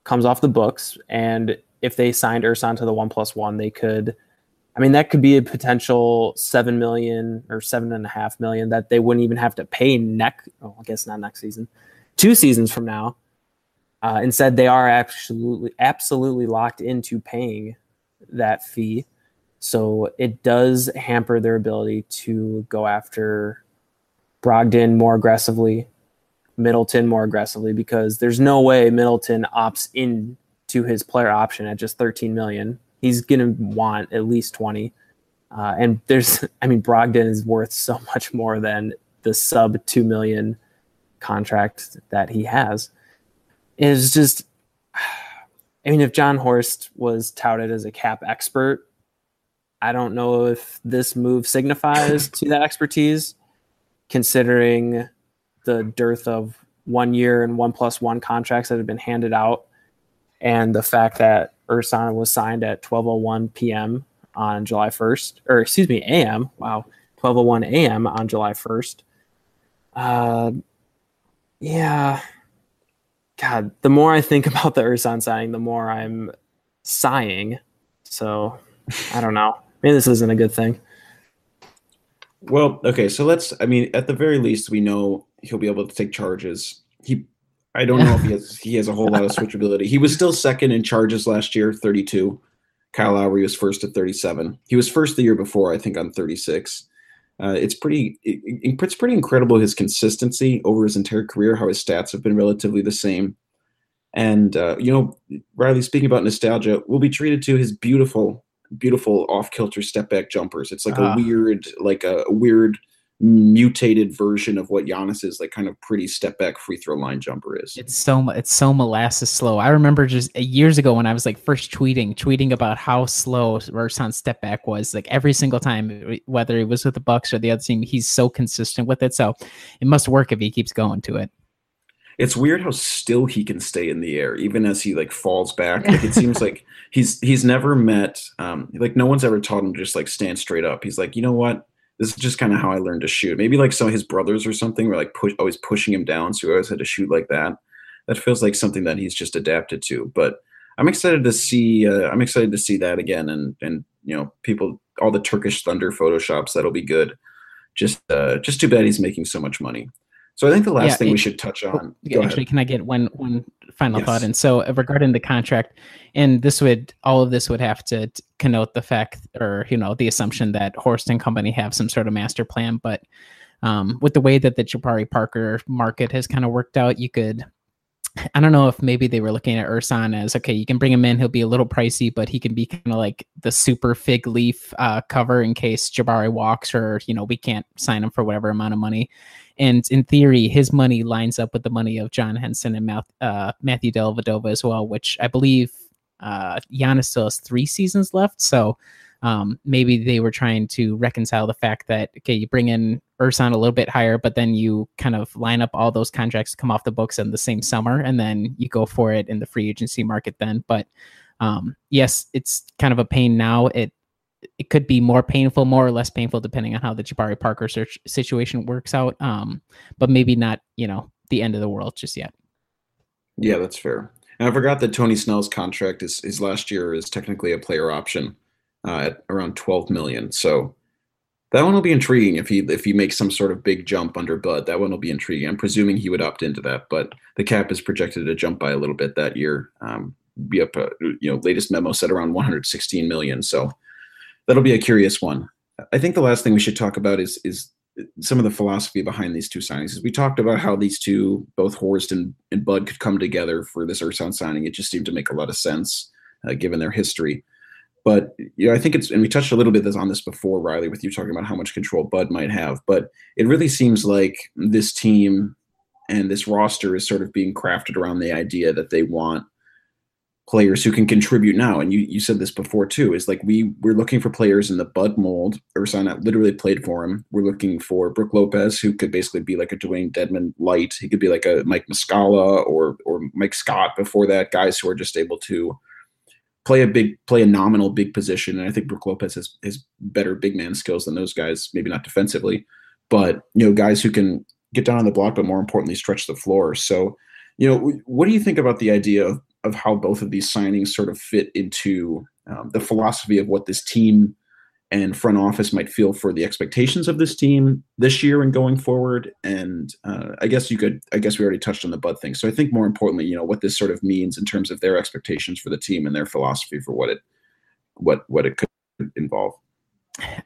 comes off the books. And if they signed Ersan to the one plus one, they could – I mean, that could be a potential seven million or seven and a half million that they wouldn't even have to pay next. Oh, I guess not next season, two seasons from now. Uh, instead, they are absolutely absolutely locked into paying that fee, so it does hamper their ability to go after Brogdon more aggressively, Middleton more aggressively, because there's no way Middleton opts in to his player option at just 13 million. He's gonna want at least 20. Uh, and there's, I mean, Brogdon is worth so much more than the sub 2 million contract that he has. It's just, I mean, if Jon Horst was touted as a cap expert, I don't know if this move signifies to that expertise, considering the dearth of one year and one plus one contracts that have been handed out, and the fact that Ersan was signed at 12:01 p.m. on July 1st, or excuse me, a.m. Wow, 12:01 a.m. on July 1st. Uh, yeah. God, the more I think about the Ersan signing, the more I'm sighing. So I don't know. Maybe this isn't a good thing. Well, okay, so let's. I mean, at the very least, we know he'll be able to take charges. He, I don't know if he has he has a whole lot of switchability. He was still second in charges last year, thirty two. Kyle Lowry was first at thirty seven. He was first the year before, I think, on thirty six. Uh, it's pretty it, it's pretty incredible his consistency over his entire career. How his stats have been relatively the same. And uh, you know, Riley, speaking about nostalgia, we'll be treated to his beautiful beautiful off kilter step back jumpers. It's like uh, a weird, like a, a, weird mutated version of what Giannis's like kind of pretty step back free throw line jumper is. It's so it's so molasses slow. I remember just uh, years ago when I was like first tweeting, tweeting about how slow Ersan step back was. Like every single time, whether it was with the Bucks or the other team, he's so consistent with it. So it must work if he keeps going to it it's weird how still he can stay in the air even as he like falls back like it seems like he's he's never met um like no one's ever taught him to just like stand straight up he's like you know what this is just kind of how i learned to shoot. Maybe like some of his brothers or something were like push always pushing him down so he always had to shoot like that. That feels like something that he's just adapted to but i'm excited to see uh, i'm excited to see that again and and you know people all the turkish thunder photoshops that'll be good. Just uh just too bad he's making so much money so I think the last yeah, thing it, we should touch oh, on. Actually, ahead. can I get one one final yes. thought? And so uh, regarding the contract, and this would all of this would have to connote the fact, or you know, the assumption that Horst and company have some sort of master plan. But um, with the way that the Jabari Parker market has kind of worked out, you could. I don't know if maybe they were looking at Ersan as okay, you can bring him in. He'll be a little pricey, but he can be kind of like the super fig leaf uh, cover in case Jabari walks, or you know we can't sign him for whatever amount of money and in theory, his money lines up with the money of John Henson and uh, Matthew Dellavedova as well, which I believe uh, Giannis still has three seasons left. So um, maybe they were trying to reconcile the fact that okay, you bring in Ersan a little bit higher, but then you kind of line up all those contracts to come off the books in the same summer, and then you go for it in the free agency market then. But um, yes, it's kind of a pain now. It it could be more painful, more or less painful, depending on how the Jabari Parker search situation works out. Um, but maybe not, you know, the end of the world just yet. Yeah, that's fair. And I forgot that Tony Snell's contract is his last year is technically a player option uh, at around 12 million. So that one will be intriguing if he if he makes some sort of big jump under Bud. That one will be intriguing. I'm presuming he would opt into that, but the cap is projected to jump by a little bit that year. Um, be up, uh, you know, latest memo said around 116 million. So that'll be a curious one. I think the last thing we should talk about is is some of the philosophy behind these two signings. We talked about how these two, both Horst and, and Bud, could come together for this Ersan signing. It just seemed to make a lot of sense uh, given their history. But you know, I think it's and we touched a little bit on this before, Riley, with you talking about how much control Bud might have. But it really seems like this team and this roster is sort of being crafted around the idea that they want players who can contribute now. And you, you said this before too, is like we we're looking for players in the Bud mold. Ersan literally played for him. We're looking for Brook Lopez, who could basically be like a Dewayne Dedmon light. He could be like a Mike Muscala or or Mike Scott before that, guys who are just able to play a big play a nominal big position. And I think Brook Lopez has has better big man skills than those guys, maybe not defensively, but you know, guys who can get down on the block, but more importantly, stretch the floor. So, you know, what do you think about the idea of of how both of these signings sort of fit into um, the philosophy of what this team and front office might feel for the expectations of this team this year and going forward. And uh, I guess you could, I guess we already touched on the Bud thing. So I think more importantly, you know, what this sort of means in terms of their expectations for the team and their philosophy for what it, what what it could involve.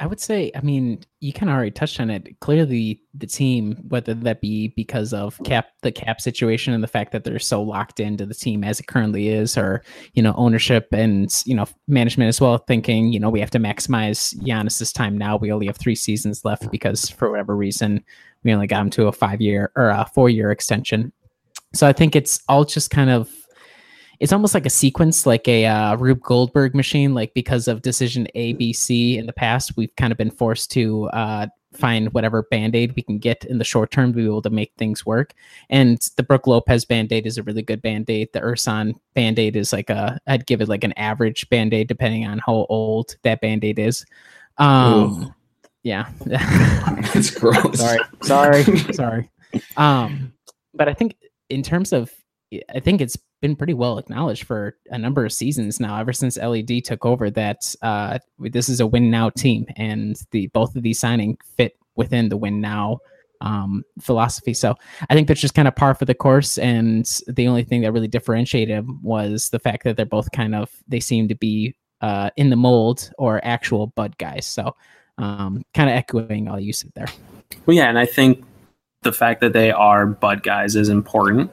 I would say, I mean, you kind of already touched on it. Clearly, the team, whether that be because of cap, the cap situation, and the fact that they're so locked into the team as it currently is, or you know, ownership and you know, management as well, thinking you know we have to maximize Giannis's time now. We only have three seasons left because for whatever reason we only got him to a five year or a four year extension. So I think it's all just kind of it's almost like a sequence, like a uh, Rube Goldberg machine. Like because of decision A, B, C in the past, we've kind of been forced to uh, find whatever band aid we can get in the short term to be able to make things work. And the Brook Lopez band aid is a really good band aid. The Ersan band aid is like a, I'd give it like an average band aid depending on how old that band aid is. Um, Ooh. yeah. it's gross. sorry. Sorry. sorry. Um, but I think in terms of, I think it's been pretty well acknowledged for a number of seasons now, ever since LED took over. That uh, this is a win now team, and the both of these signing fit within the win now um, philosophy. So I think that's just kind of par for the course. And the only thing that really differentiated them was the fact that they're both kind of they seem to be uh, in the mold or actual Bud guys. So um, kind of echoing all you said there. Well, yeah, and I think the fact that they are Bud guys is important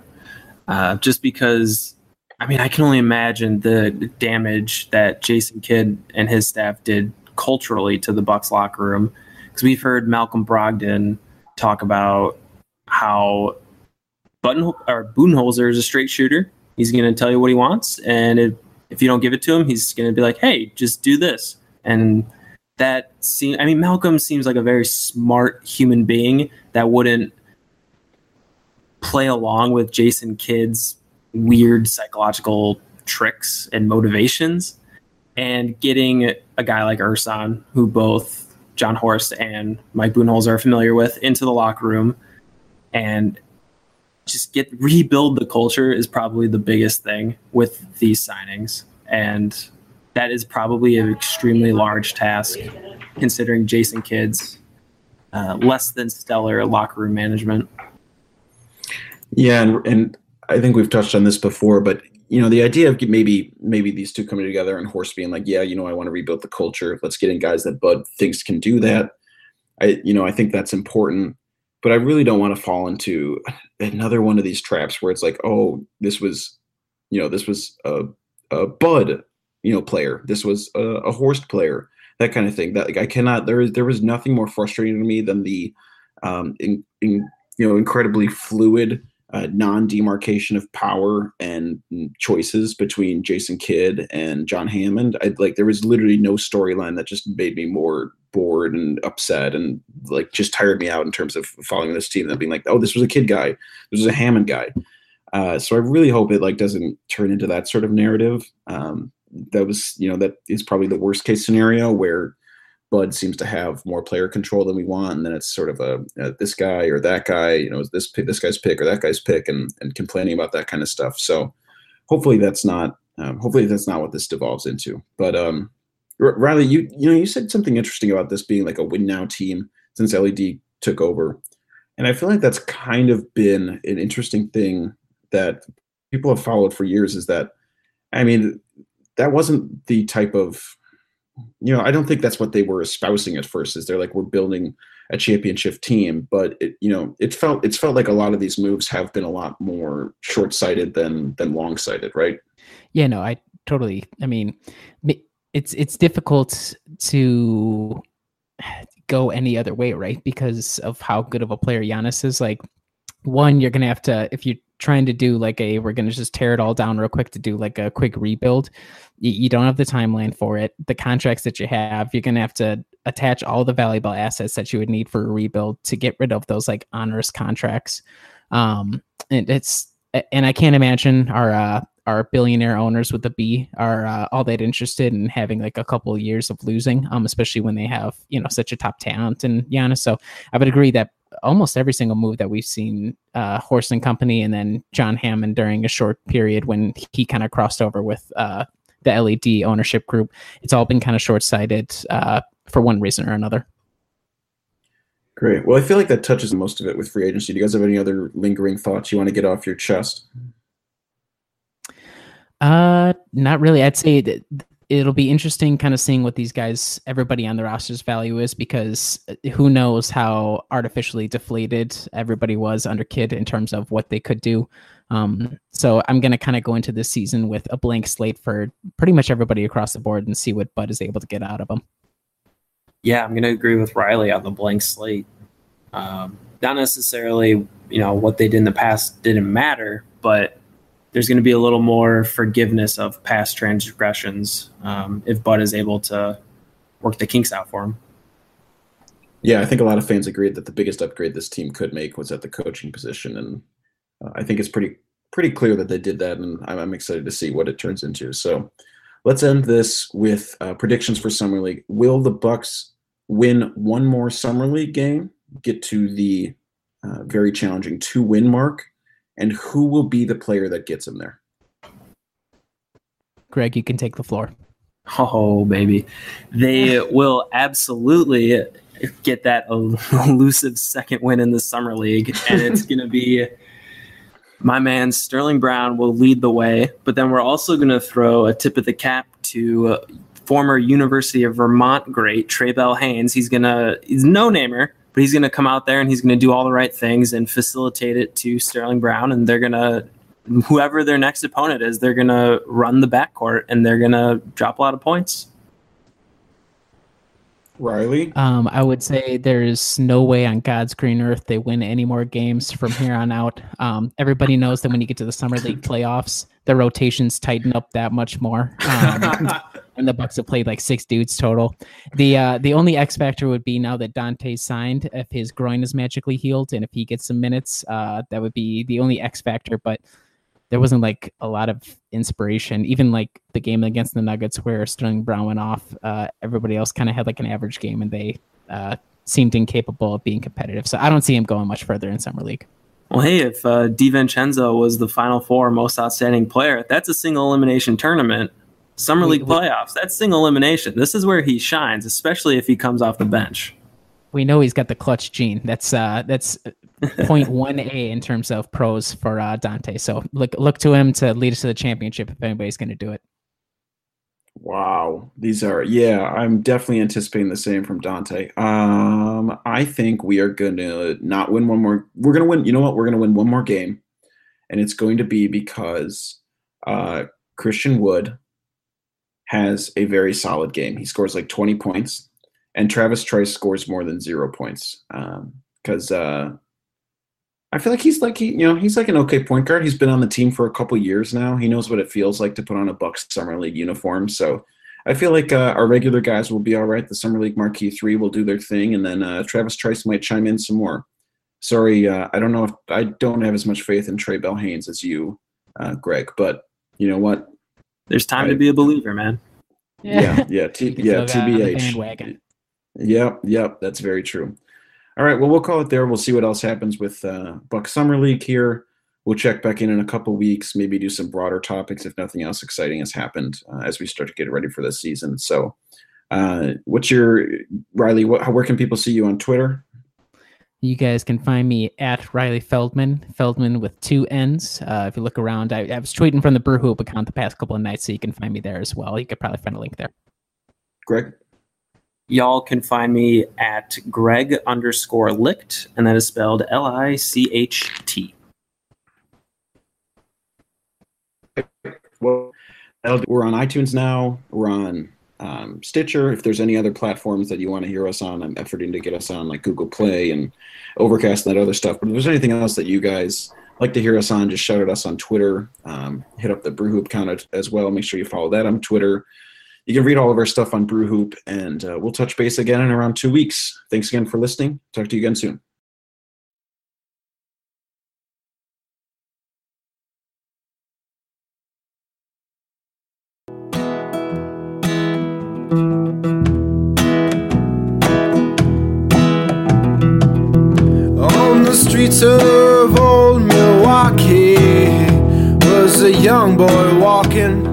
uh, just because I mean I can only imagine the damage that Jason Kidd and his staff did culturally to the Bucks locker room because we've heard Malcolm Brogdon talk about how Button or Budenholzer is a straight shooter. He's going to tell you what he wants, and if, if you don't give it to him, he's going to be like, "Hey, just do this." And that seems. I mean, Malcolm seems like a very smart human being that wouldn't play along with Jason Kidd's weird psychological tricks and motivations and getting a guy like Ersan, who both Jon Horst and Mike Budenholzer are familiar with, into the locker room and just get rebuild the culture is probably the biggest thing with these signings. And that is probably an extremely large task considering Jason Kidd's uh, less than stellar locker room management. Yeah, and, and I think we've touched on this before, but you know, the idea of maybe maybe these two coming together and Horst being like, yeah, you know, I want to rebuild the culture. Let's get in guys that Bud thinks can do that. I you know, I think that's important, but I really don't want to fall into another one of these traps where it's like, oh, this was, you know, this was a, a Bud, you know, player. This was a, a Horst player. That kind of thing. That like I cannot. There is there was nothing more frustrating to me than the, um, in, in you know, incredibly fluid uh, non-demarcation of power and choices between Jason Kidd and John Hammond. I like there was literally no storyline that just made me more bored and upset and like just tired me out in terms of following this team and being like, oh, this was a Kidd guy, this was a Hammond guy. Uh, so I really hope it like doesn't turn into that sort of narrative. Um, that was, you know, that is probably the worst case scenario where Bud seems to have more player control than we want, and then it's sort of a uh, this guy or that guy, you know, this this guy's pick or that guy's pick, and and complaining about that kind of stuff. So hopefully that's not um, hopefully that's not what this devolves into. But um, Riley, you you know you said something interesting about this being like a win now team since LED took over, and I feel like that's kind of been an interesting thing that people have followed for years. Is that I mean that wasn't the type of you know, I don't think that's what they were espousing at first. Is they're like we're building a championship team, but it, you know, it felt it's felt like a lot of these moves have been a lot more short sighted than than long sighted, right? Yeah, no, I totally. I mean, it's it's difficult to go any other way, right? Because of how good of a player Giannis is. Like, one, you're gonna have to if you trying to do like a we're going to just tear it all down real quick to do like a quick rebuild you, you don't have the timeline for it the contracts that you have you're going to have to attach all the valuable assets that you would need for a rebuild to get rid of those like onerous contracts um and it's and i can't imagine our uh our billionaire owners with the B are uh, all that interested in having like a couple of years of losing, um, especially when they have you know such a top talent and Giannis. So I would agree that almost every single move that we've seen uh, Horst and Company, and then John Hammond during a short period when he kind of crossed over with uh, the LED ownership group. It's all been kind of short sighted uh, for one reason or another. Great. Well, I feel like that touches most of it with free agency. Do you guys have any other lingering thoughts you want to get off your chest? Uh, not really. I'd say that it'll be interesting kind of seeing what these guys, everybody on the roster's value is because uh, who knows how artificially deflated everybody was under Kidd in terms of what they could do. Um, so I'm going to kind of go into this season with a blank slate for pretty much everybody across the board and see what Bud is able to get out of them. Yeah, I'm going to agree with Riley on the blank slate. Um, not necessarily, you know, what they did in the past didn't matter, but there's going to be a little more forgiveness of past transgressions um, if Bud is able to work the kinks out for him. Yeah, I think a lot of fans agreed that the biggest upgrade this team could make was at the coaching position, and uh, I think it's pretty pretty clear that they did that, and I'm, I'm, excited to see what it turns into. So, let's end this with uh, predictions for summer league. Will the Bucks win one more summer league game, get to the uh, very challenging two win mark, and who will be the player that gets him there? Greg, you can take the floor. Oh, baby. They will absolutely get that elusive second win in the Summer League. And it's going to be my man Sterling Brown will lead the way. But then we're also going to throw a tip of the cap to former University of Vermont great Trey Bell-Haynes. He's going to, he's no namer, but he's going to come out there and he's going to do all the right things and facilitate it to Sterling Brown. And they're going to, whoever their next opponent is, they're going to run the backcourt and they're going to drop a lot of points. Riley? Um, I would say there's no way on God's green earth they win any more games from here on out. Um, everybody knows that when you get to the summer league playoffs, the rotations tighten up that much more. Um, and the Bucks have played like six dudes total. The uh, the only X factor would be now that Donte signed, if his groin is magically healed and if he gets some minutes, uh, that would be the only X factor. But there wasn't like a lot of inspiration. Even like the game against the Nuggets where Sterling Brown went off, uh, everybody else kind of had like an average game and they uh, seemed incapable of being competitive. So I don't see him going much further in summer league. Well, hey, if uh, DiVincenzo was the Final Four most outstanding player, that's a single elimination tournament. Summer League playoffs, that's single elimination. This is where he shines, especially if he comes off the bench. We know he's got the clutch gene. That's uh, that's 0.1 a in terms of pros for uh, Donte. So look look to him to lead us to the championship if anybody's going to do it. Wow, these are yeah. I'm definitely anticipating the same from Donte. Um, I think we are going to not win one more. We're going to win. You know what? We're going to win one more game, and it's going to be because uh, Christian Wood has a very solid game. He scores like 20 points, and Travis Trice scores more than zero points. Because um, uh, I feel like he's like he, you know, he's like an okay point guard. He's been on the team for a couple years now. He knows what it feels like to put on a Bucks summer league uniform. So I feel like uh, our regular guys will be all right. The summer league marquee three will do their thing, and then uh, Travis Trice might chime in some more. Sorry, uh, I don't know if I don't have as much faith in Trey Bell-Haynes as you, uh, Greg. But you know what? There's time I, to be a believer, man. Yeah, yeah, t- yeah. TBH. Yep, yep. That's very true. All right, well, we'll call it there. We'll see what else happens with uh, Buck Summer League here. We'll check back in in a couple weeks, maybe do some broader topics if nothing else exciting has happened uh, as we start to get ready for the season. So, uh, what's your Riley? What, where can people see you on Twitter? You guys can find me at Riley Feldmann, Feldmann with two N's. Uh, if you look around, I, I, was tweeting from the Brew Hoop account the past couple of nights, so you can find me there as well. You could probably find a link there. Greg? Y'all can find me at Greg underscore licht, and that is spelled L I C H T. Well, we're on iTunes now. We're on um, Stitcher. If there's any other platforms that you want to hear us on, I'm efforting to get us on like Google Play and Overcast and that other stuff. But if there's anything else that you guys like to hear us on, just shout at us on Twitter. Um, hit up the Brew Hoop account as well. Make sure you follow that on Twitter. You can read all of our stuff on Brew Hoop, and uh, we'll touch base again in around two weeks. Thanks again for listening. Talk to you again soon. Young boy walking